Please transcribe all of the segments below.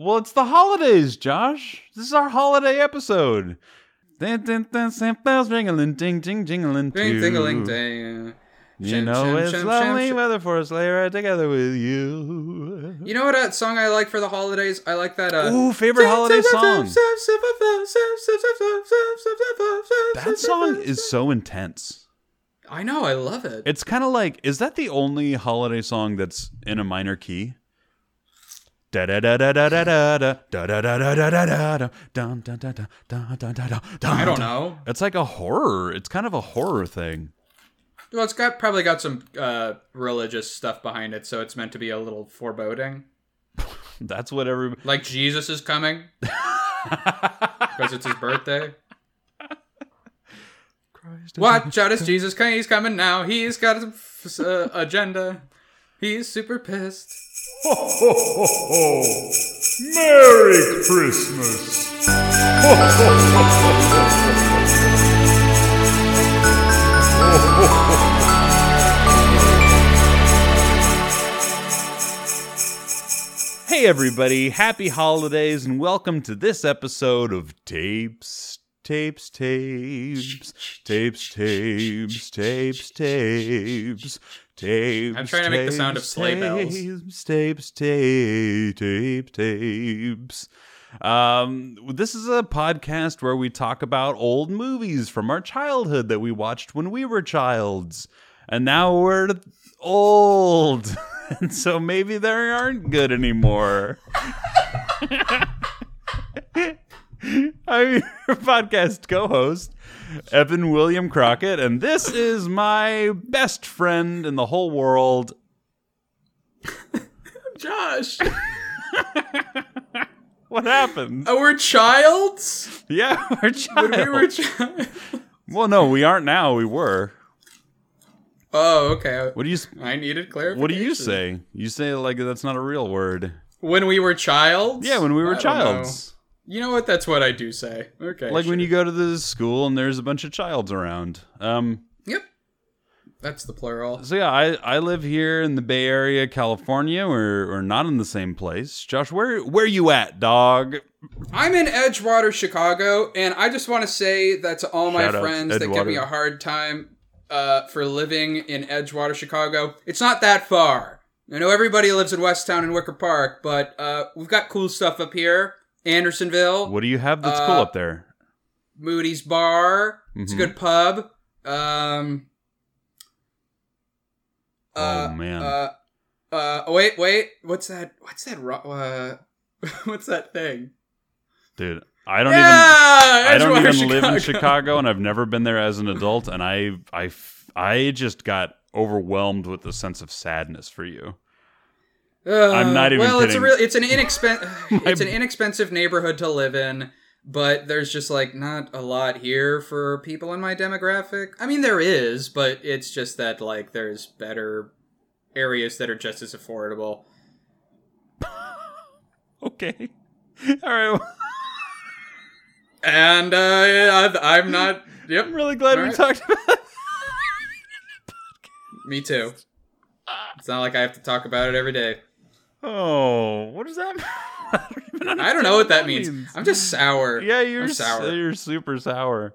Well, it's the holidays, Josh. This is our holiday episode. Dun, dun, dun, Santa bells ringling, ding, ding, jingling, Ding, ding-a-ling, ding. You know it's lovely weather for a sleigh ride together with you. You know what uh, song I like for the holidays? I like that. Uh, Ooh, favorite holiday song. That That song is so intense. I know. I love it. It's kind of like, is that the only holiday song that's in a minor key? I don't know. It's like a horror. It's kind of a horror thing. Well, it's got probably got some uh, religious stuff behind it, so it's meant to be a little foreboding, That's what every. like Jesus is coming because it's his birthday. Christ Watch out, it's Jesus. coming. He's coming now. He's got a f- uh, agenda. He's super pissed. Merry Christmas! Ho ho ho ho ho! Hey, everybody. Happy holidays and welcome to this episode of Tapes, Tapes, Tapes, Tapes, Tapes, Tapes, Tapes, Tapes. I'm trying to make the sound of sleigh bells. Tapes, tapes, tapes, tapes, tapes. Um, this is a podcast where we talk about old movies from our childhood that we watched when we were childs. And now we're old. And so maybe they aren't good anymore. I'm your podcast co host, Evan William Crockett, and this is my best friend in the whole world, Josh, What happened? oh, we're childs. Yeah, we're child. When we were child. well, no, we aren't now. We were. Oh, okay. What do you? s- I needed clarification. What do you say? You say like that's not a real word. When we were childs? Yeah, when we were I childs. You know what? That's what I do say. Okay. Like when you go to the school and there's a bunch of childs around. Um. Yep. That's the plural. So yeah, I I live here in the Bay Area, California. We're we're not in the same place. Josh, where where you at, dog? I'm in Edgewater, Chicago, and I just want to say that to all my Shout out friends that give me a hard time uh, for living in Edgewater, Chicago, it's not that far. I know everybody lives in West Town and Wicker Park, but uh, we've got cool stuff up here. Andersonville, What do you have that's cool Uh, up there? Moody's Bar. It's a Mhm. good pub. Um. Oh, man. Uh, uh. Wait, wait. What's that? What's that? ro- Uh, what's that thing? Dude, I don't even I don't even live in Chicago, and I've never been there as an adult, and I, I, I just got overwhelmed with the sense of sadness for you. Uh, I'm not even Well, it's a real. It's an inexpensive. it's an inexpensive neighborhood to live in, but there's just like not a lot here for people in my demographic. I mean, there is, but it's just that like there's better areas that are just as affordable. Okay. All right. And uh, I- I'm not. Yep, I'm really glad we Alright. talked about me too. It's not like I have to talk about it every day. Oh, what does that mean? I don't, I don't know what that means. I'm just sour. Yeah, you're I'm sour. You're super sour.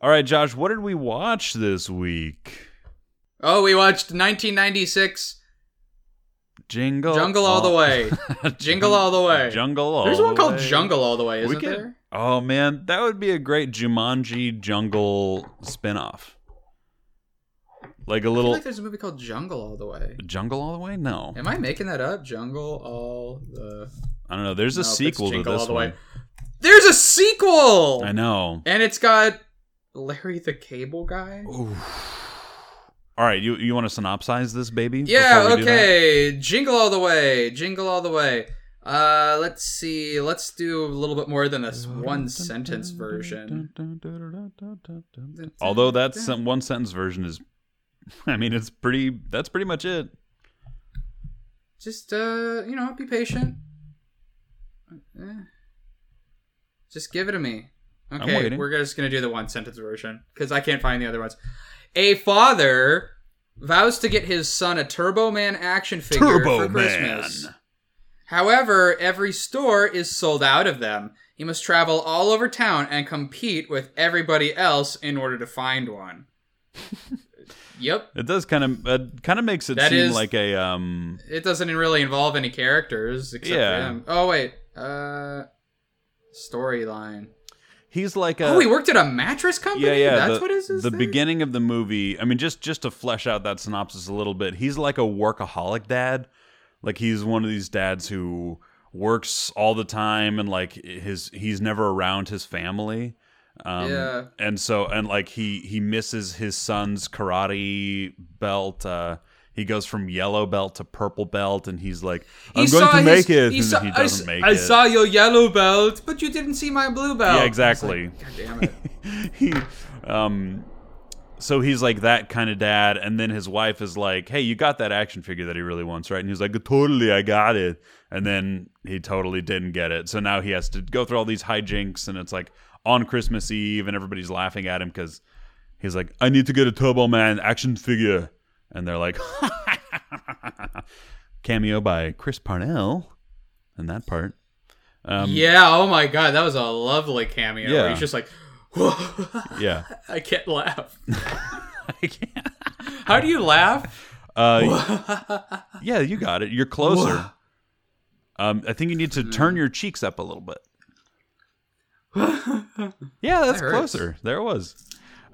All right, Josh, what did we watch this week? Oh, we watched 1996 Jingle, Jungle All the Way. Jingle All the Way. Jungle All. There's the one called Way. Jungle All the Way, isn't could- there? Oh man, that would be a great Jumanji Jungle spinoff. Like a I feel little like there's a movie called Jungle All the Way. Jungle All the Way? No, Am I making that up? Jungle All the. I don't know. There's a No, it's sequel to Jingle this All the one. Way. There's a sequel, I know. and it's got Larry the Cable Guy. All right, you you want to synopsize this baby? Yeah. before we do that? Okay. Jingle All the Way. Jingle All the Way. Uh, let's see. Let's do a little bit more than this one sentence version. Although that sen- one sentence version is, I mean, it's pretty. That's pretty much it. Just uh, you know, be patient. Eh. Just give it to me. Okay, we're just gonna do the one sentence version because I can't find the other ones. A father vows to get his son a Turbo Man action figure Turbo for Christmas. Man. However, every store is sold out of them. He must travel all over town and compete with everybody else in order to find one. yep. It does kind of it kind of makes it That seem is- like a um It doesn't really involve any characters except Yeah. him. Oh wait. Uh storyline. he's like a Oh, he worked at a mattress company? yeah yeah That's the, what is his the thing? beginning of the movie. I mean just just to flesh out that synopsis a little bit. He's like a workaholic dad. Like he's one of these dads who works all the time and like his he's never around his family. Um, Yeah. and so and like he he misses his son's karate belt. Uh, he goes from yellow belt to purple belt, and he's like, "I'm He going to his- make it," he saw- he I doesn't s- make I it. saw your yellow belt, but you didn't see my blue belt. Yeah, I was like, exactly. God damn it. he um so he's like that kind of dad and then his wife is like hey you got that action figure that he really wants right and he's like totally i got it and then he totally didn't get it so now he has to go through all these hijinks and it's like on christmas eve and everybody's laughing at him because he's like i need to get a turbo man action figure and they're like cameo by chris parnell and that part um, yeah, oh my god, that was a lovely cameo. Yeah. He's just like, yeah I can't laugh. I can't. How do you laugh? Uh, yeah, you got it. You're closer. Um, I think you need to Hmm. turn your cheeks up a little bit. Yeah, that's That closer. There it was.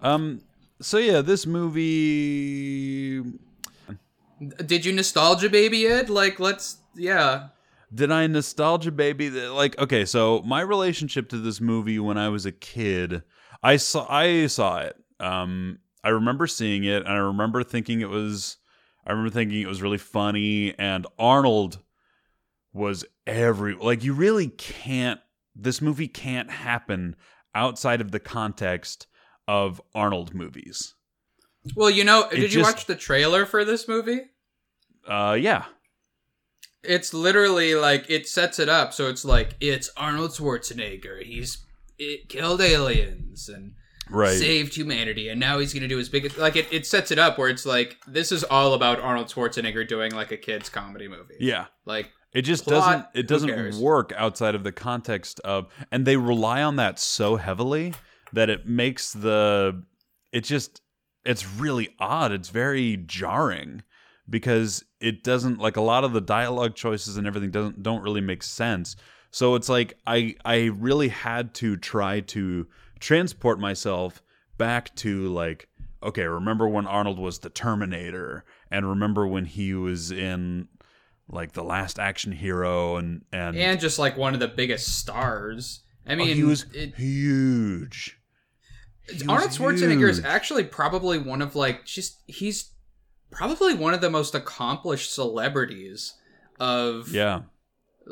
Um, so yeah, this movie. Did you nostalgia baby it? Like, let's, yeah. Did I nostalgia baby? Like, okay, so my relationship to this movie when I was a kid, I saw I saw it. Um, I remember seeing it, and I remember thinking it was. I remember thinking it was really funny, and Arnold was every like you really can't. This movie can't happen outside of the context of Arnold movies. Well, you know, It did you just- watch the trailer for this movie? Uh, yeah, It's literally like it sets it up, so it's like it's Arnold Schwarzenegger. He's it killed aliens and right. saved humanity, and now he's gonna do his biggest. Like it, it sets it up where it's like this is all about Arnold Schwarzenegger doing like a kids comedy movie. Yeah. like It just Plot, doesn't it doesn't work outside of the context of and they rely on that so heavily that it makes the it just it's really odd. It's very jarring because it doesn't like a lot of the dialogue choices and everything doesn't don't really make sense. So it's like I I really had to try to transport myself back to like okay, remember when Arnold was the Terminator and remember when he was in like the last action hero and and, and just like one of the biggest stars. I Oh, mean, he was it, huge. He was Arnold Schwarzenegger is actually probably one of like just he's probably one of the most accomplished celebrities of yeah.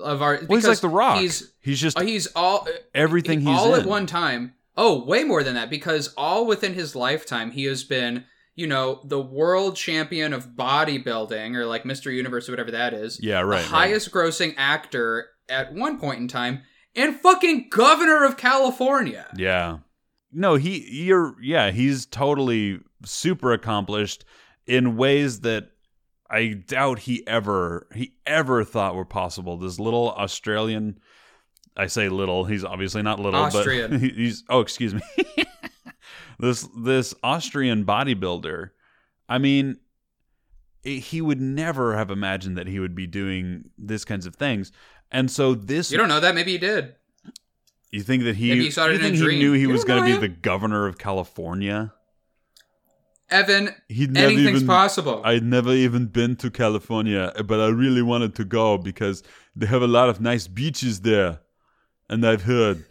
of our. Well, he's like the Rock. He's He's just uh, he's all everything he's all in. at one time. Oh, way more than that because all within his lifetime he has been you know the world champion of bodybuilding or like Mr. Universe or whatever that is. Yeah, right. the right. highest grossing actor at one point in time and fucking governor of California. Yeah. No, he you're yeah, he's totally super accomplished in ways that I doubt he ever he ever thought were possible. This little Australian I say little, he's obviously not little, Austrian. but he's oh, excuse me. this this Austrian bodybuilder. I mean, it- he would never have imagined that he would be doing this kinds of things. And so this You don't know that? Maybe he did. you think that he? Maybe he saw it you in a think he knew he You was going to be him. the governor of California? Evan, He'd never anything's even. possible. I'd never even been to California, but I really wanted to go because they have a lot of nice beaches there, and I've heard.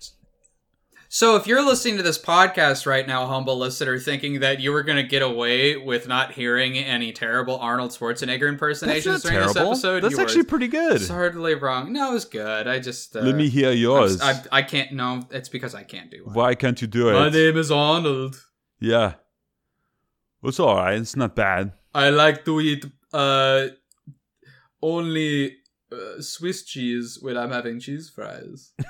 So if you're listening to this podcast right now, humble listener, thinking that you were going to get away with not hearing any terrible Arnold Schwarzenegger impersonations during this episode, That's actually were pretty good. hardly wrong. No, it was good. I just uh, Let me hear yours. I'm yours. s- I, I can't. No, it's because I can't do it. Why can't you do it? My name is Arnold. Yeah. It's all right. It's not bad. I like to eat uh only uh, Swiss cheese when I'm having cheese fries.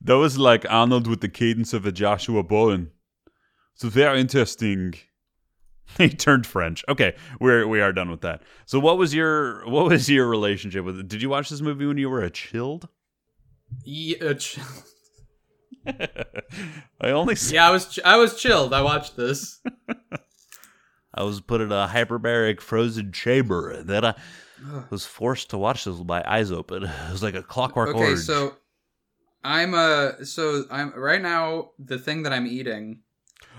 That was like Arnold with the cadence of a Joshua Bowen. So very interesting. he turned French. Okay, we're we are done with that. So what was your what was your relationship with it? Did you watch this movie when you were a chilled? Yeah, ch- I only yeah, I was ch- I was chilled. I watched this. I was put in a hyperbaric frozen chamber and then I was forced to watch this with my eyes open. It was like a clockwork Okay, orange. so I'm uh so I'm right now the thing that I'm eating.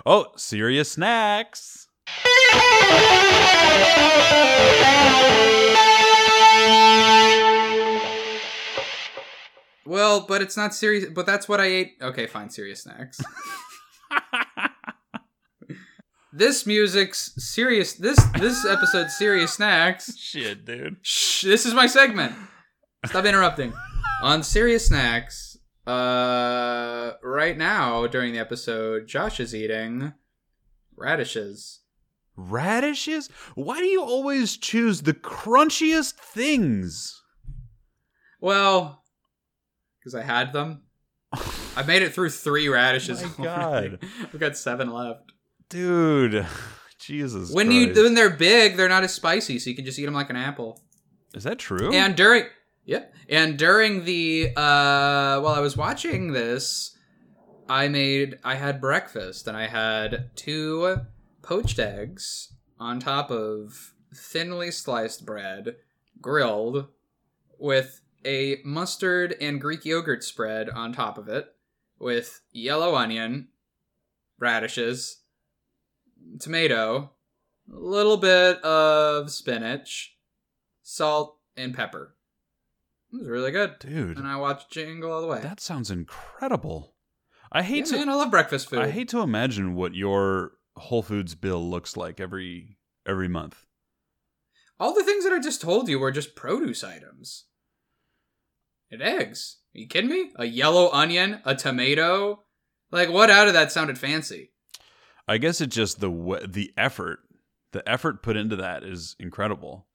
Oh, serious snacks. Well, but it's not serious. But that's what I ate. Okay, fine, serious snacks. this music's serious. This this episode serious snacks. Shit, dude. Shh, this is my segment. Stop interrupting. On serious snacks, uh, right now during the episode, Josh is eating radishes. Radishes? Why do you always choose the crunchiest things? Well, because I had them. I made it through three radishes. my God, I've got seven left. Dude, Jesus. When you when they're big, they're not as spicy, so you can just eat them like an apple. Is that true? And during yep, and during the uh while I was watching this, I made I had breakfast and I had two poached eggs on top of thinly sliced bread, grilled with a mustard and Greek yogurt spread on top of it with yellow onion, radishes, tomato, a little bit of spinach, salt, and pepper. It was really good. Dude, And I watched Jingle all the way. that sounds incredible. I hate yeah, to man, I love breakfast food. I hate to imagine what your Whole Foods bill looks like every every month. all the things that I just told you were just produce items. And eggs. Are you kidding me? A yellow onion, a tomato. Like, what out of that sounded fancy? I guess it's just the the effort. The effort put into that is incredible.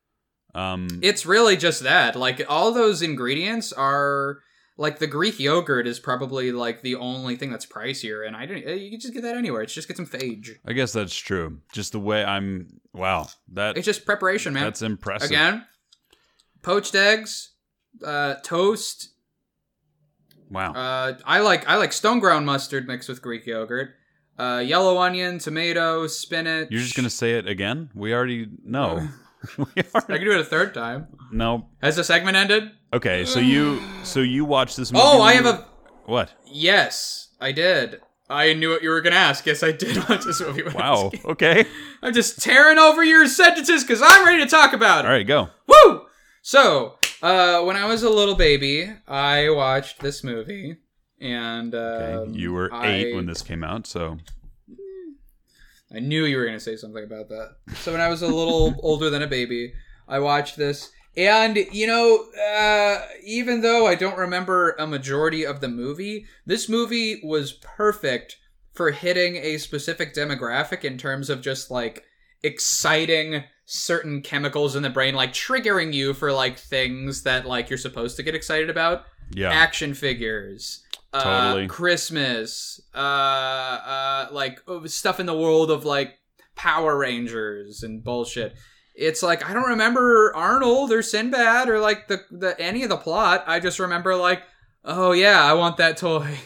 Um, It's really just that. Like, all those ingredients are. Like, the Greek yogurt is probably, like, the only thing that's pricier. And I didn't. You can just get that anywhere. It's just get some Fage. I guess that's true. Just the way I'm. Wow, that It's just preparation, man. that's impressive. Again, poached eggs, uh, toast, Wow. Uh, I like I like stone ground mustard mixed with Greek yogurt. Uh, yellow onion, tomato, spinach. You're just gonna say it again? We already know. we I can do it a third time. no. Has the segment ended? Okay, so you so you watched this movie. Oh, I have a what? yes. I did. I knew what you were gonna ask. Yes, I did watch this movie. when I was a Wow. Okay. I'm just tearing over your sentences because I'm ready to talk about it. All right, go. Woo! So, uh, when I was a little baby, I watched this movie, and Okay. um, you were eight I- when this came out, so I knew you were going to say something about that. So when I was a little older than a baby, I watched this. And, you know, uh, even though I don't remember a majority of the movie, this movie was perfect for hitting a specific demographic in terms of just like exciting certain chemicals in the brain, like triggering you for like things that like you're supposed to get excited about yeah. action figures uh, christmas uh, uh, like uh, stuff in the world of like power rangers and bullshit it's like i don't remember arnold or sinbad or like the, the any of the plot i just remember like oh yeah i want that toy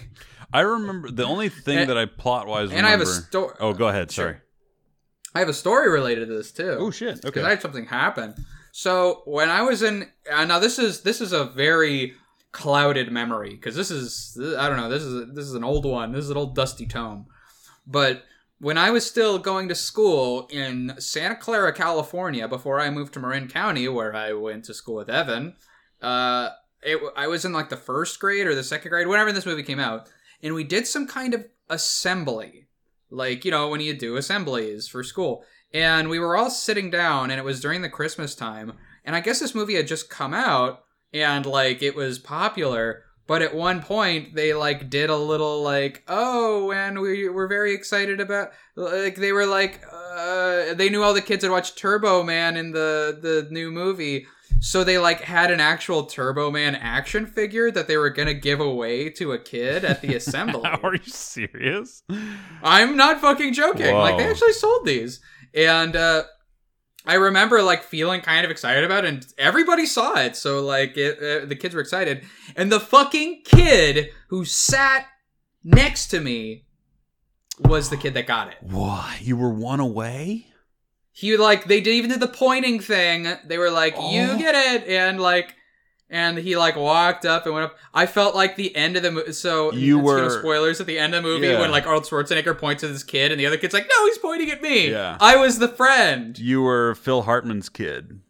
I remember the only thing And- that I plot wise and i have a story oh, go ahead. Sure. Sorry. i have a story related to this too Oh shit. Okay, because. I had something happen. So when I was in, uh, now this is this is a very clouded memory because this is I don't know this is this is an old one. This is an old dusty tome. But when I was still going to school in Santa Clara, California, before I moved to Marin County, where I went to school with Evan, uh, it, I was in like the first grade or the second grade, whenever this movie came out, and we did some kind of assembly, like you know when you do assemblies for school and we were all sitting down and it was during the christmas time and i guess this movie had just come out and like it was popular but at one point they like did a little like oh and we were very excited about like they were like uh they knew all the kids had watched turbo man in the the new movie so they like had an actual turbo man action figure that they were gonna give away to a kid at the assembly Are you serious? I'm not fucking joking. Like they actually sold these. and uh, I remember like feeling kind of excited about it, and everybody saw it. So like, it, uh, the kids were excited, and the fucking kid who sat next to me was the kid that got it. Why? You were one away? He like they did even did the pointing thing. They were like, Oh. "You get it," and like. And he like walked up and went up. I felt like the end of the movie. So You were- know, spoilers at the end of the movie Yeah. when like Arnold Schwarzenegger points at this kid and the other kid's like, "No, he's pointing at me." Yeah. I was the friend. You were Phil Hartman's kid.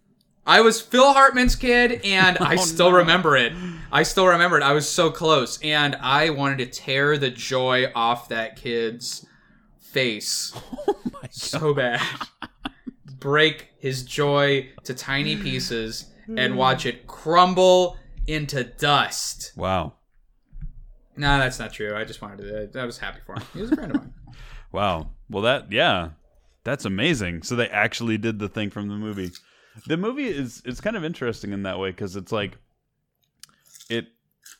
I was Phil Hartman's kid, and oh, I Oh, still no. remember it. I still remember it. I was so close, and I wanted to tear the joy off that kid's face Oh my so bad. Break his joy to tiny pieces and hmm. watch it crumble into dust. Wow. No, that's not true. I just wanted to. I was happy for him. He was a friend of mine. Wow. Well, that yeah, that's amazing. So they actually did the thing from the movie. The movie is it's kind of interesting in that way because it's like it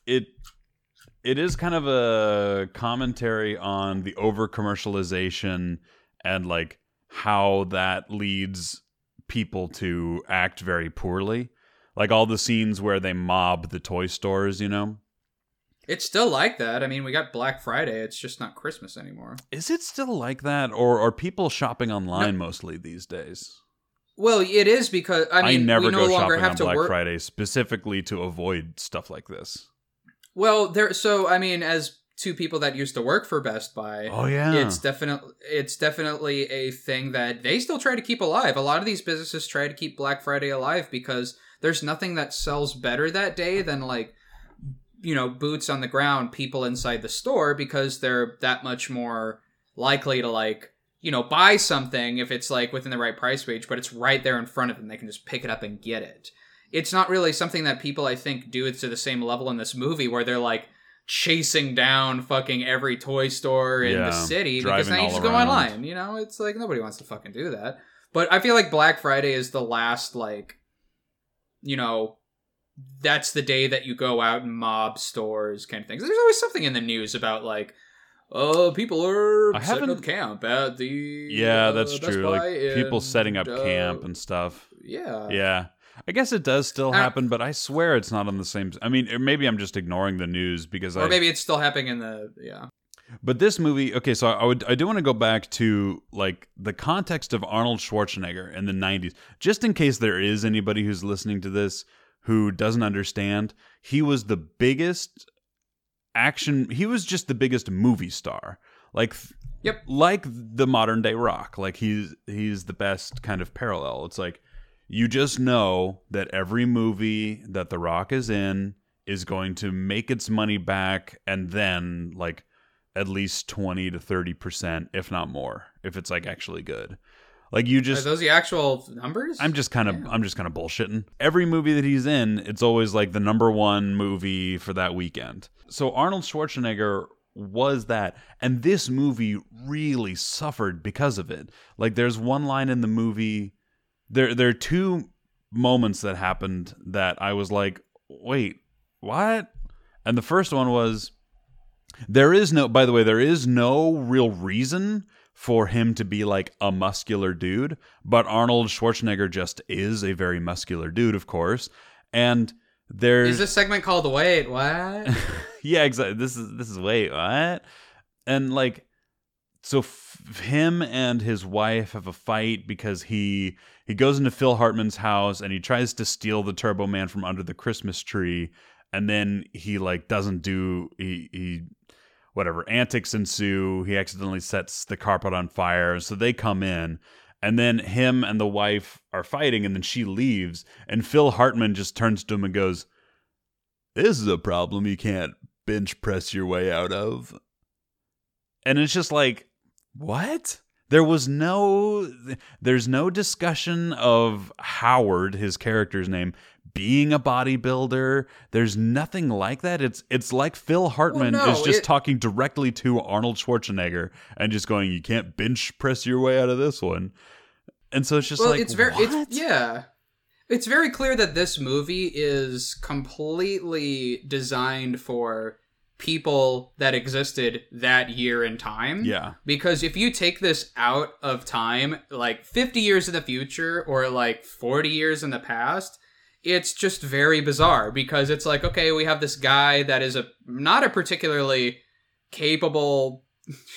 it it is kind of a commentary on the over commercialization and like how that leads people to act very poorly. Like all the scenes where they mob the toy stores, you know. It's still like that. I mean, we got Black Friday. It's just not Christmas anymore. Is it still like that, or are people shopping online mostly these days? Well, it is because I mean never we no go longer shopping have on to Black work. Friday specifically to avoid stuff like this. Well, there. So I mean, as two people that used to work for Best Buy, Oh yeah, it's definitely it's definitely a thing that they still try to keep alive. A lot of these businesses try to keep Black Friday alive because there's nothing that sells better that day than like you know boots on the ground, people inside the store because they're that much more likely to like you know buy something if it's like within the right price range, but it's right there in front of them. They can just pick it up and get it. It's not really something that people I think do it to the same level in this movie where they're like chasing down fucking every toy store in Yeah, the city because now you just go around. online. You know, it's like nobody wants to fucking do that. But I feel like Black Friday is the last like, you know, that's the day that you go out and mob stores kind of things. There's always something in the news about like, oh, people are I setting up camp at the yeah, uh, that's Best true. Like people setting up uh, camp and stuff. yeah, Yeah, I guess it does still Uh, happen, but I swear it's not on the same. I mean, maybe I'm just ignoring the news because I or I. maybe it's still happening in the yeah. But this movie, okay, so I would I do want to go back to like the context of Arnold Schwarzenegger in the 90s. Just in case there is anybody who's listening to this who doesn't understand, he was the biggest action he was just the biggest movie star. Like Yep. like the modern day rock. Like he's he's the best kind of parallel. It's like you just know that every movie that the rock is in is going to make its money back and then like at least 20 to 30% if not more if it's like actually good like you Are just those the actual numbers? i'm just kind of Yeah. i'm just kind of bullshitting every movie that he's in it's always like the number one movie for that weekend so arnold schwarzenegger was that and this movie really suffered because of it like there's one line in the movie there there are two moments that happened that I was like, wait, what? And the first one was there is no by the way, there is no real reason for him to be like a muscular dude, but Arnold Schwarzenegger just is a very muscular dude, of course. And there's Is this segment called Wait What? yeah, exactly. This is this is wait what? And like, so f- him and his wife have a fight because he he goes into Phil Hartman's house and he tries to steal the Turbo Man from under the Christmas tree, and then he like doesn't do he he whatever antics ensue. He accidentally sets the carpet on fire, so they come in. And then him and the wife are fighting, and then she leaves. And Phil Hartman just turns to him and goes, This is a problem you can't bench press your way out of. And it's just like, what? There was no there's no discussion of Howard, his character's name, being a bodybuilder. There's nothing like that. It's it's like Phil Hartman no, is just it- talking directly to Arnold Schwarzenegger and just going, You can't bench press your way out of this one. And so it's just well, like it's very it's yeah. It's very clear that this movie is completely designed for people that existed that year in time. Yeah. Because if you take this out of time, like 50 years in the future or like 40 years in the past, it's just very bizarre because it's like, okay, we have this guy that is a not a particularly capable,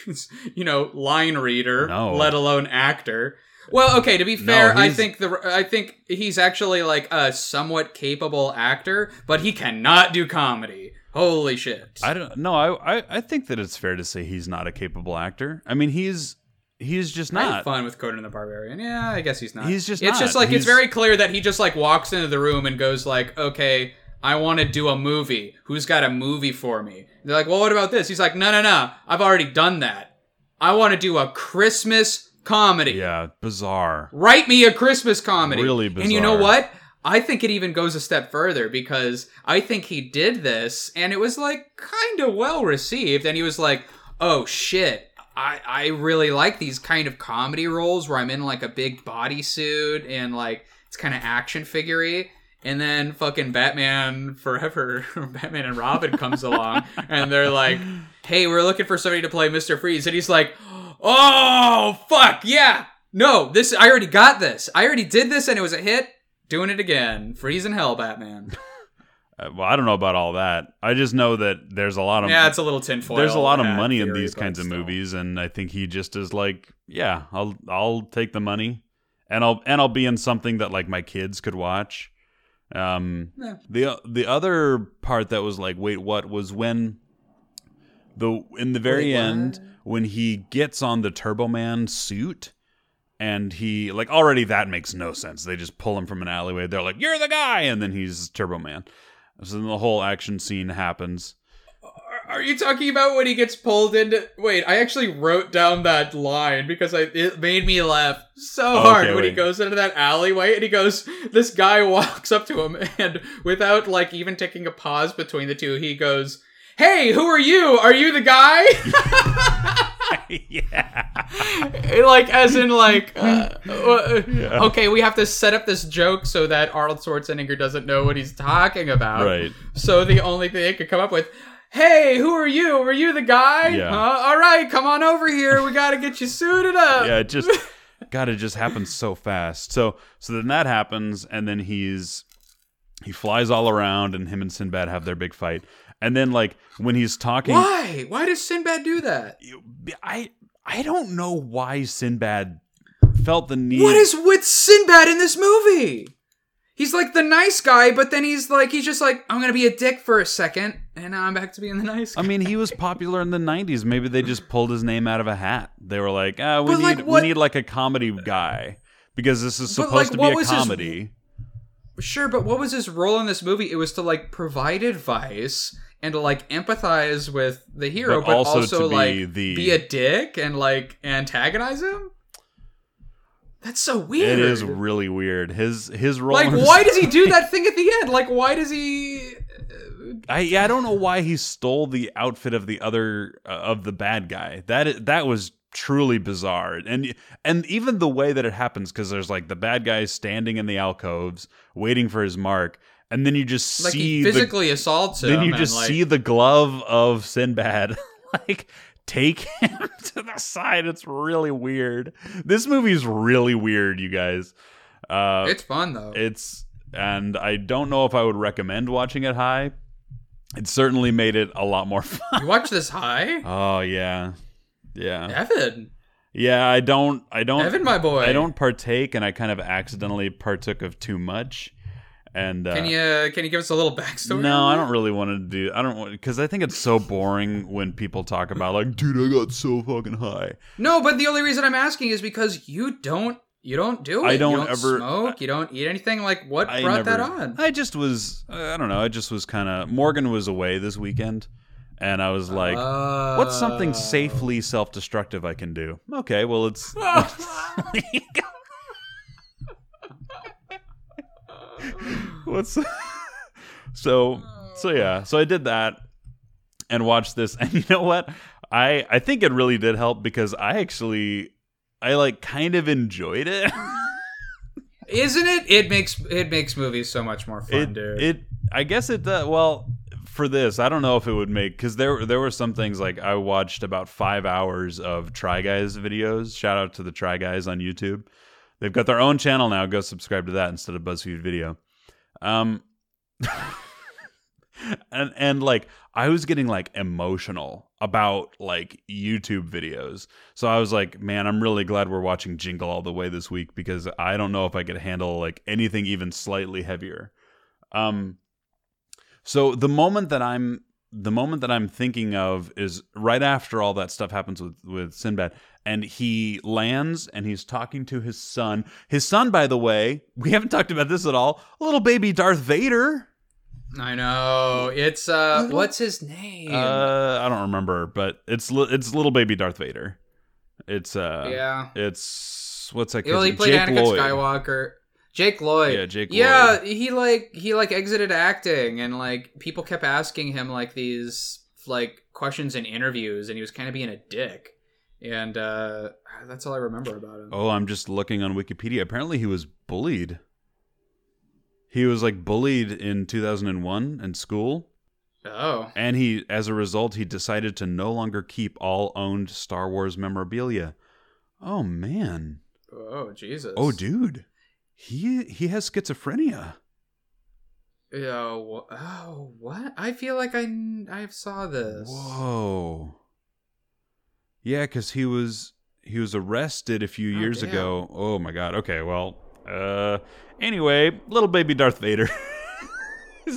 you know, line reader, No. let alone actor. Well, okay, to be fair, I think the I think he's actually like a somewhat capable actor, but he cannot do comedy. Holy shit. I don't know. I, I I think that it's fair to say he's not a capable actor. I mean, he's he's just I had not. fun with Conan the Barbarian. Yeah, I guess he's not. He's just It's not. just like He's- it's very clear that he just like walks into the room and goes like, "Okay, I want to do a movie. Who's got a movie for me?" They're like, "Well, what about this?" He's like, "No, no, no. I've already done that. I want to do a Christmas comedy. Yeah, bizarre. Write me a Christmas comedy." Really bizarre. And you know what? I think it even goes a step further because I think he did this and it was like kind of well received. And he was like, oh shit, I, I really like these kind of comedy roles where I'm in like a big bodysuit and like it's kind of action figure And then fucking Batman Forever, Batman and Robin comes along and they're like, hey, we're looking for somebody to play Mr. Freeze. And he's like, oh, fuck, yeah. No, this, I already got this. I already did this and it was a hit. Doing it again. Freeze in hell, Batman. Uh, well, I don't know about all that. I just know that there's a lot of Yeah, it's a little tinfoil. there's a lot of money in these kinds of movies, and I think he just is like, yeah, I'll I'll take the money, and I'll and I'll be in something that like my kids could watch. Um, Yeah. the the other part that was like, wait, what was when the in the very Wait, end when he gets on the Turbo Man suit. And he like already that makes no sense. They just pull him from an alleyway. They're like, "You're the guy," and then he's Turbo Man. So then the whole action scene happens. Are- you talking about when he gets pulled into? Wait, I actually wrote down that line because I it made me laugh so hard okay, when he goes into that alleyway and he goes. This guy walks up to him and without like even taking a pause between the two, he goes, "Hey, who are you? Are you the guy?" yeah. like as in like uh, uh, okay we have to set up this joke so that arnold schwarzenegger doesn't know what he's talking about Right. so the only thing they could come up with hey who are you are you the guy Yeah. huh? all right come on over here we gotta get you suited up yeah, it just God, it just happens so fast. So so then that happens, and then he's he flies all around, and him and Sinbad have their big fight. And then like when he's talking, why why does sinbad do that I I don't know why Sinbad felt the need. what is with sinbad in this movie He's like the nice guy, but then he's like, he's just like, I'm gonna be a dick for a second, and now I'm back to being the nice guy. I mean, he was popular in the '90s. Maybe they just pulled his name out of a hat. They were like, "Ah, we But, need like, we need like a comedy guy because this is supposed like, to be a was his- comedy." Sure, but what was his role in this movie? It was to like provide advice and to like empathize with the hero, But but, also also, to be like the- be a dick and like antagonize him. That's so weird. It is really weird. His his role. like, why does he do that thing at the end? Like, why does he? I yeah, I don't know why he stole the outfit of the other uh, of the bad guy. That that was truly bizarre, and and even the way that it happens because there's like the bad guy standing in the alcoves waiting for his mark, and then you just Like see he physically assaults him. then you just like- see the glove of Sinbad like take him to the side. It's really weird. This movie's really weird, you guys. Uh, It's fun though. it's and I don't know if I would recommend watching it high. It certainly made it a lot more fun. you watch this high, Oh yeah. Yeah. Evan. Yeah, I don't I don't Evan, my boy. I don't partake and I kind of accidentally partook of too much. And uh, Can you can you give us a little backstory? No, I don't really want to do. I don't want because I think it's so boring when people talk about like, dude, I got so fucking high. No, but the only reason I'm asking is because you don't you don't do it. I don't you don't ever- smoke. You don't eat anything. Like what I brought never, that on? I just was. I don't know. I just was kind of. Morgan was away this weekend, and I was like, "What's something Oh. safely self-destructive I can do?" Okay, well, it's. What's so so oh. yeah so I did that and watched this and you know what I I think it really did help because I actually I like kind of enjoyed it. Isn't it? It makes it makes movies so much more fun, it, dude. it I guess it does. Well, for this, I don't know if it would make because there there were some things like I watched about five hours of Try Guys videos. Shout out to the Try Guys on YouTube. They've got their own channel now. Go subscribe to that instead of BuzzFeed Video. Um, and and like I was getting like emotional about like YouTube videos. So I was like, man, I'm really glad we're watching Jingle All the Way this week because I don't know if I could handle like anything even slightly heavier. Um so the moment that I'm the moment that I'm thinking of is right after all that stuff happens with with Sinbad and he lands and he's talking to his son. His son by the way, we haven't talked about this at all. Little baby Darth Vader. I know. It's uh what's his name? Uh, I don't remember, but it's li- it's little baby Darth Vader. It's uh, yeah. It's what's that? Well, he kid's- played Jake Anakin Lloyd. Skywalker. Jake Lloyd. Yeah, Jake Yeah, Lloyd. he like he like exited acting and like people kept asking him like these like questions in interviews and he was kind of being a dick. And uh that's all I remember about him. Oh, I'm just looking on Wikipedia. Apparently, he was bullied. He was like bullied in 2001 in school, Oh. and he, as a result, he decided to no longer keep all owned Star Wars memorabilia. Oh man. Oh, Jesus. Oh, dude. He he has schizophrenia. Yeah, oh, what? I feel like I I saw this. Whoa. Yeah, because he was he was arrested a few Oh, years damn. ago. Oh my god. Okay, well, uh, anyway, little baby Darth Vader.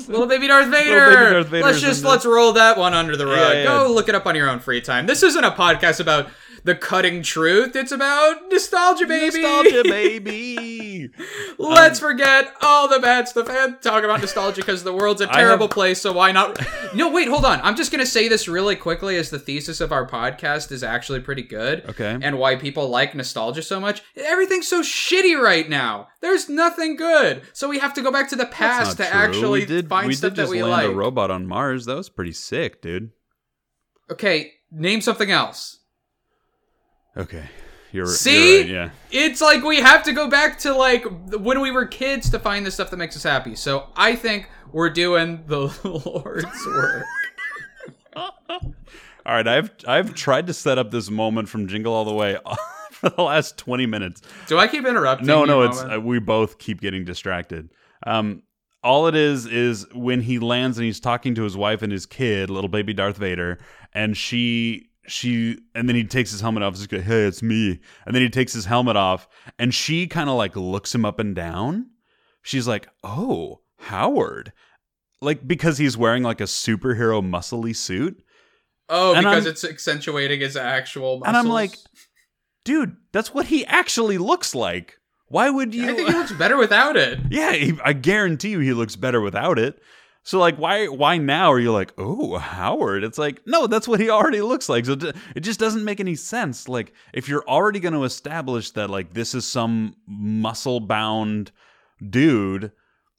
Little baby Darth Vader. baby Darth let's just let's roll that one under the rug. Yeah, yeah. Go look it up on your own free time. This isn't a podcast about the cutting truth. It's about nostalgia, baby. Nostalgia, baby. Let's Um, forget all the bad stuff and talk about nostalgia because the world's a terrible have- place. So why not? no, wait, hold on. I'm just gonna say this really quickly as the thesis of our podcast is actually pretty good. Okay. And why people like nostalgia so much. Everything's so shitty right now. There's nothing good. So we have to go back to the past to true. actually we did, find we stuff did that we land like. a robot on Mars. That was pretty sick, dude. Okay, name something else. Okay. You're, See? you're right, yeah. It's like we have to go back to like when we were kids to find the stuff that makes us happy. So I think we're doing the Lord's work. All right, I've I've tried to set up this moment from Jingle All the Way for the last 20 minutes. Do I keep interrupting? No, no, it's uh, we both keep getting distracted. Um, all it is is when he lands and he's talking to his wife and his kid, little baby Darth Vader, and she she and then he takes his helmet off. He's like, "Hey, it's me." And then he takes his helmet off, and she kind of like looks him up and down. She's like, "Oh, Howard," like because he's wearing like a superhero muscly suit. oh, and because I'm- it's accentuating his actual muscles. And I'm like, Dude, that's what he actually looks like. Why would you? I think he looks better without it. Yeah, he, I guarantee you he looks better without it. So like why why now are you like, "Oh, Howard?" It's like, "No, that's what he already looks like." So it just doesn't make any sense. Like if you're already going to establish that like this is some muscle-bound dude,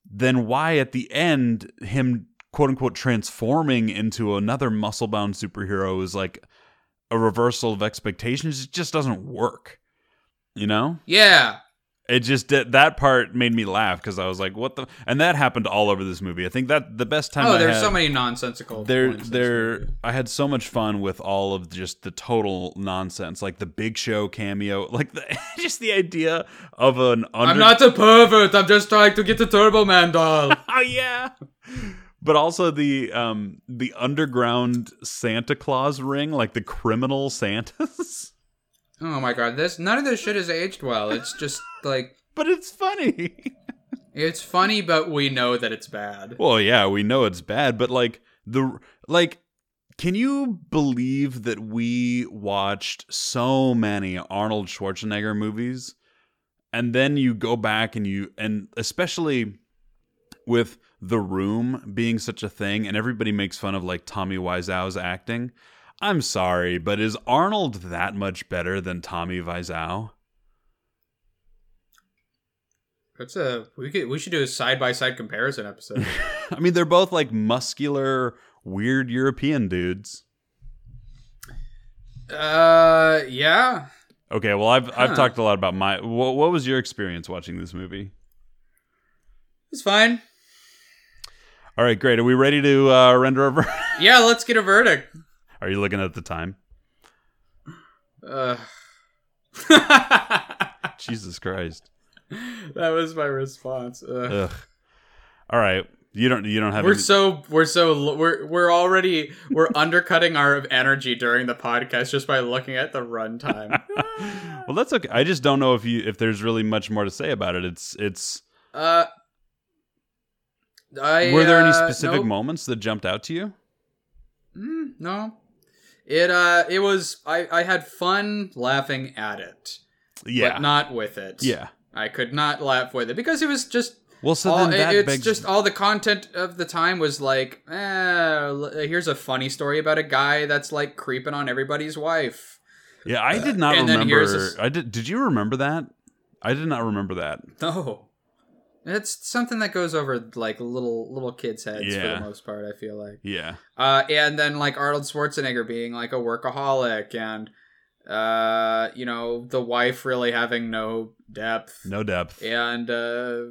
then why at the end him quote unquote transforming into another muscle-bound superhero is like a reversal of expectations. It just doesn't work. You know? Yeah. It just did, that part made me laugh because I was like, "What the?" And that happened all over this movie. I think that the best time. Oh, I there's had, so many nonsensical. There, points in this there. I had so much fun with all of just the total nonsense, like the Big Show cameo, like the, just the idea of an. Under- I'm not a pervert. I'm just trying to get the Turbo Man doll. oh yeah. But also the um the underground Santa Claus ring, like the criminal Santas. oh my god, this none of this shit has aged well. It's just like but it's funny. it's funny, but we know that it's bad. Well, yeah, we know it's bad, but like the like can you believe that we watched so many Arnold Schwarzenegger movies and then you go back and you and especially with The Room being such a thing and everybody makes fun of like Tommy Wiseau's acting. I'm sorry, but is Arnold that much better than Tommy Wiseau? That's a we could we should do a side by side comparison episode. I mean, they're both like muscular, weird European dudes. uh, yeah, Okay, well, I've I've talked a lot about my. What, what was your experience watching this movie? it's fine. All right, great. Are we ready to uh, render a ver- Yeah, let's get a verdict. Are you looking at the time? Uh, Jesus Christ. that was my response. Ugh. Ugh. All right. You don't. You don't have. We're any- so we're so we're we're already we're undercutting our energy during the podcast just by looking at the runtime. well, that's okay. I just don't know if you if there's really much more to say about it. It's it's. Uh, I Were there any uh, specific nope. moments that jumped out to you? Mm, no. It uh it was I I had fun laughing at it, Yeah. but not with it. yeah. I could not laugh with it because it was just Well, so all, then that it's begs. just all the content of the time was like, eh, here's a funny story about a guy that's like creeping on everybody's wife. yeah, I did not and then here's remember. a I did. Did you remember that? I did not remember that. No. It's something that goes over like little little kids' heads for the most part, I feel like. Yeah. Uh, and then like Arnold Schwarzenegger being like a workaholic and uh, you know, the wife really having no depth. No depth. And uh,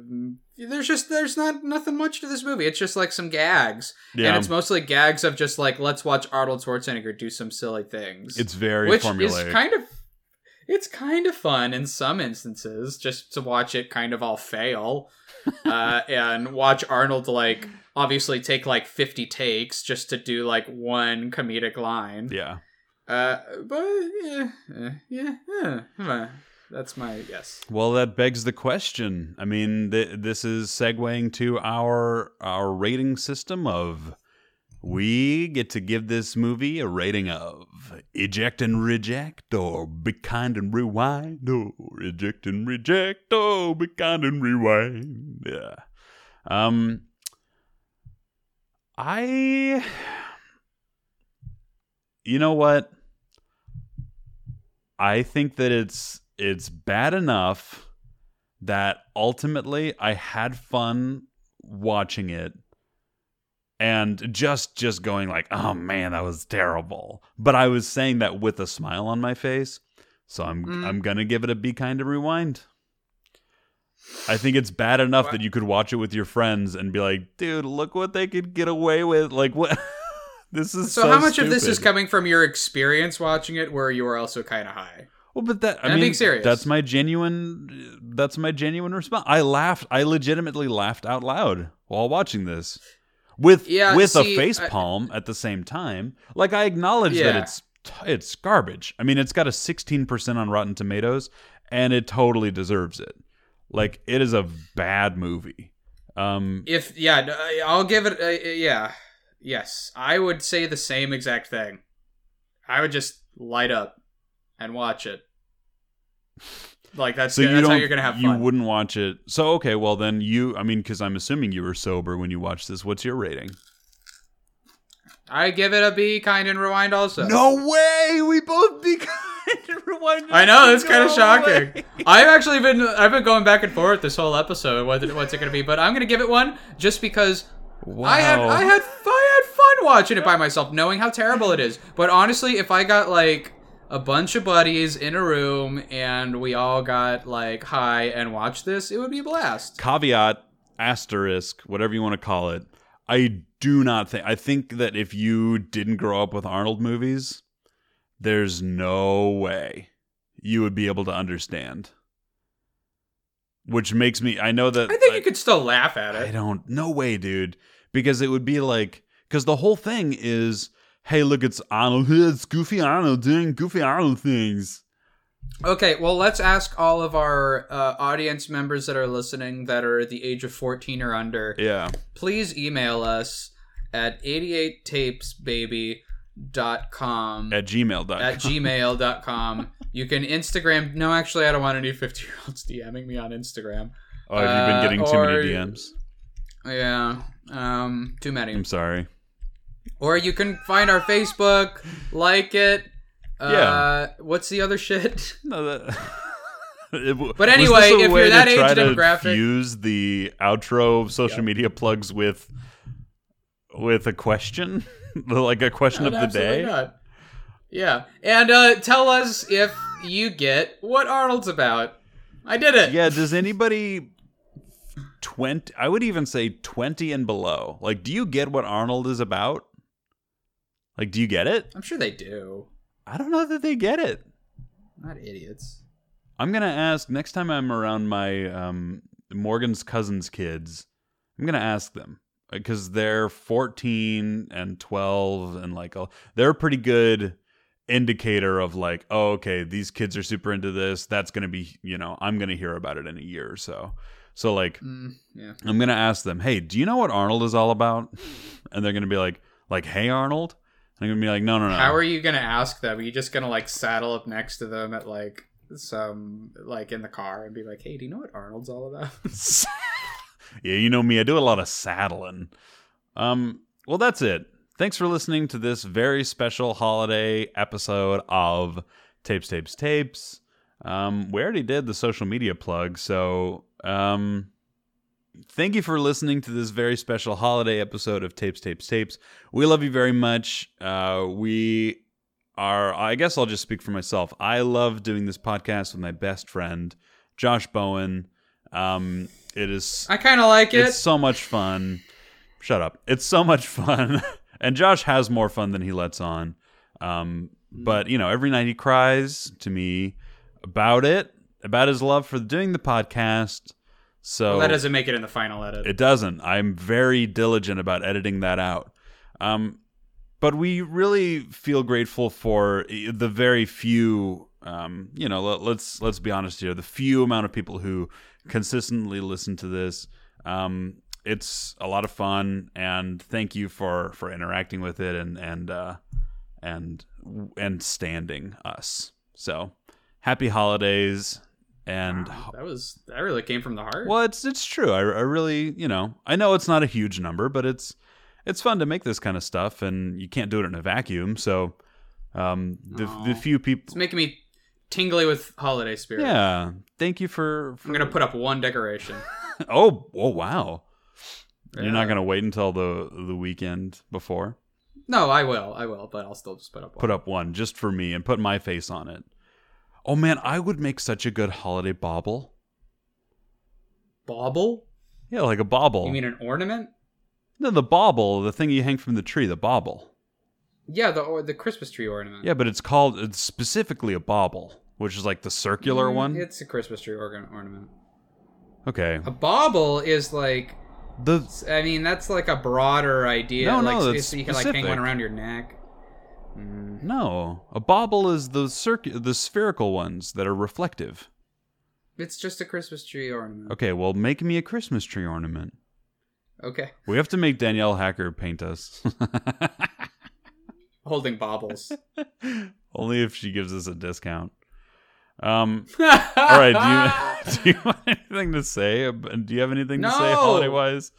there's just there's not nothing much to this movie. It's just like some gags, Yeah. and it's mostly gags of just like let's watch Arnold Schwarzenegger do some silly things. It's very which formulaic. is kind of it's kind of fun in some instances just to watch it kind of all fail uh, and watch arnold like obviously take like 50 takes just to do like one comedic line yeah. uh, but yeah uh, yeah, yeah that's my guess Well, that begs the question. I mean, th- this is segueing to our our rating system of we get to give this movie a rating of eject and reject or be kind and rewind or eject and reject or be kind and rewind. Yeah. Um I You know what? I think that it's it's bad enough that ultimately I had fun watching it and just just going like, "Oh man, that was terrible." But I was saying that with a smile on my face. So I'm Mm. I'm going to give it a be kind of rewind. I think it's bad enough Wha- that you could watch it with your friends and be like, "Dude, look what they could get away with." Like what This is so, so, how much of this is coming from your experience watching it where you were also kind of high Well, but that I I'm mean, being serious. that's my genuine. That's my genuine response. I laughed. I legitimately laughed out loud while watching this, with Yeah, with see, a face I- palm at the same time. Like I acknowledge that it's it's garbage. I mean, it's got a sixteen percent on Rotten Tomatoes, and it totally deserves it. Like it is a bad movie. Um, if yeah i'll give it uh, yeah yes i would say the same exact thing i would just light up and watch it like that's, so you that's how you're gonna have fun. you wouldn't watch it. So okay, well then you. I mean, because I'm assuming you were sober when you watched this. What's your rating? i give it a b kind and rewind also No way! We both be kind. And rewind. I know it's kind of shocking. way. I've actually been I've been going back and forth this whole episode. What what's it gonna be? But I'm gonna give it one just because Wow. I had I had I had fun watching it by myself, knowing how terrible it is. But honestly, if I got like a bunch of buddies in a room and we all got like high and watched this, it would be a blast. caveat asterisk whatever you want to call it. I do not think. I think that if you didn't grow up with Arnold movies, there's no way you would be able to understand. Which makes me. I know that. I think you could still laugh at it. I don't. No way, dude. Because it would be like. Because the whole thing is, hey, look, it's Arnold. It's Goofy Arnold doing Goofy Arnold things. Okay, well, let's ask all of our uh, audience members that are listening that are the age of 14 or under. Yeah. please email us at 88tapesbaby.com At gmail.com. at gmail.com. You can Instagram. No, actually, I don't want any 50 year olds DMing me on Instagram. oh, have you been uh, getting too many DMs? Yeah, um, too many. I'm sorry. Or you can find our Facebook, like it. Uh, Yeah. What's the other shit? No, that. It But anyway, if you're that age try to demographic- fuse the outro social media plugs with with a question, like a question of the day. not. Yeah, and uh, tell us if you get what Arnold's about. I did it. Yeah, does anybody 20 I would even say 20 and below. Like do you get what Arnold is about? Like do you get it? I'm sure they do. I don't know that they get it. Not idiots. I'm gonna ask next time I'm around my um, Morgan's cousins' kids. I'm gonna ask them because they're 14 and 12 and like uh, they're a pretty good indicator of like, oh, okay, these kids are super into this. That's gonna be, you know, I'm gonna hear about it in a year or so. So like, Mm, yeah. I'm gonna ask them, hey, do you know what Arnold is all about? And they're gonna be like, like, hey, Arnold. And I'm gonna be like, no, no, no. How are you gonna ask them? Are you just gonna like saddle up next to them at like some like in the car and be like, "Hey, do you know what Arnold's all about?" yeah, you know me. I do a lot of saddling. Um, well, that's it. Thanks for listening to this very special holiday episode of Tapes, Tapes, Tapes. Um, we already did the social media plug, so um, thank you for listening to this very special holiday episode of Tapes, Tapes, Tapes. We love you very much. Uh, we are, I guess I'll just speak for myself. I love doing this podcast with my best friend, Josh Bowen. Um, it is I kind of like it. it's so much fun. Shut up. It's so much fun. and Josh has more fun than he lets on. Um, but, you know, every night he cries to me about it, about his love for doing the podcast. So Well, that doesn't make it in the final edit. it doesn't. I'm very diligent about editing that out. Um, but we really feel grateful for the very few, um, you know, let, let's let's be honest here, the few amount of people who consistently listen to this. Um, it's a lot of fun, and thank you for for interacting with it and and uh, and and standing us. So happy holidays and Wow, that was that really came from the heart. well, it's it's true. I, I really, you know, I know it's not a huge number, but it's it's fun to make this kind of stuff, and you can't do it in a vacuum. So, um, the the few people It's making me tingly with holiday spirit. yeah. Thank you for. for I'm gonna put up one decoration. oh, oh, wow. You're not gonna wait until the the weekend before. No, I will. I will, but I'll still just put up one. Put up one just for me and put my face on it. Oh man, I would make such a good holiday bauble. bauble. Yeah, like a bauble. You mean an ornament? no, the bauble, the thing you hang from the tree, the bauble. Yeah, the or the Christmas tree ornament. Yeah, but it's called it's specifically a bauble, which is like the circular Mm, one. It's a Christmas tree organ- ornament. Okay. A bauble is like, The I mean, that's like a broader idea. No, like, no, that's so you can like hang one around your neck. Mm. no, a bauble is the circ the spherical ones that are reflective. It's just a Christmas tree ornament. Okay, well, make me a Christmas tree ornament. Okay. We have to make Danielle Hacker paint us. Holding baubles. Only if she gives us a discount. Um. All right. Do you do you want anything to say? Do you have anything to say No. holiday wise?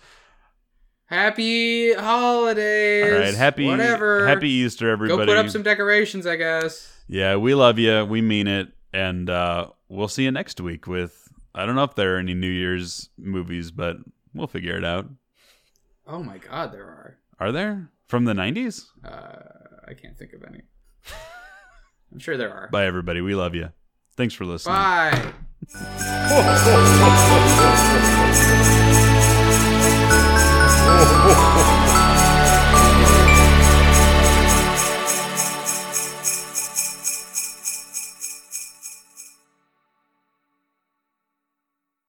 Happy holidays. All right. Happy whatever. Happy Easter, everybody. Go put up some decorations, I guess. Yeah, we love you. We mean it. And uh, we'll see you next week with, I don't know if there are any New Year's movies, but we'll figure it out. Oh my God, there are. Are there? From the 90s? Uh, I can't think of any. I'm sure there are. Bye, everybody. We love you. Thanks for listening. Bye. ho, ho.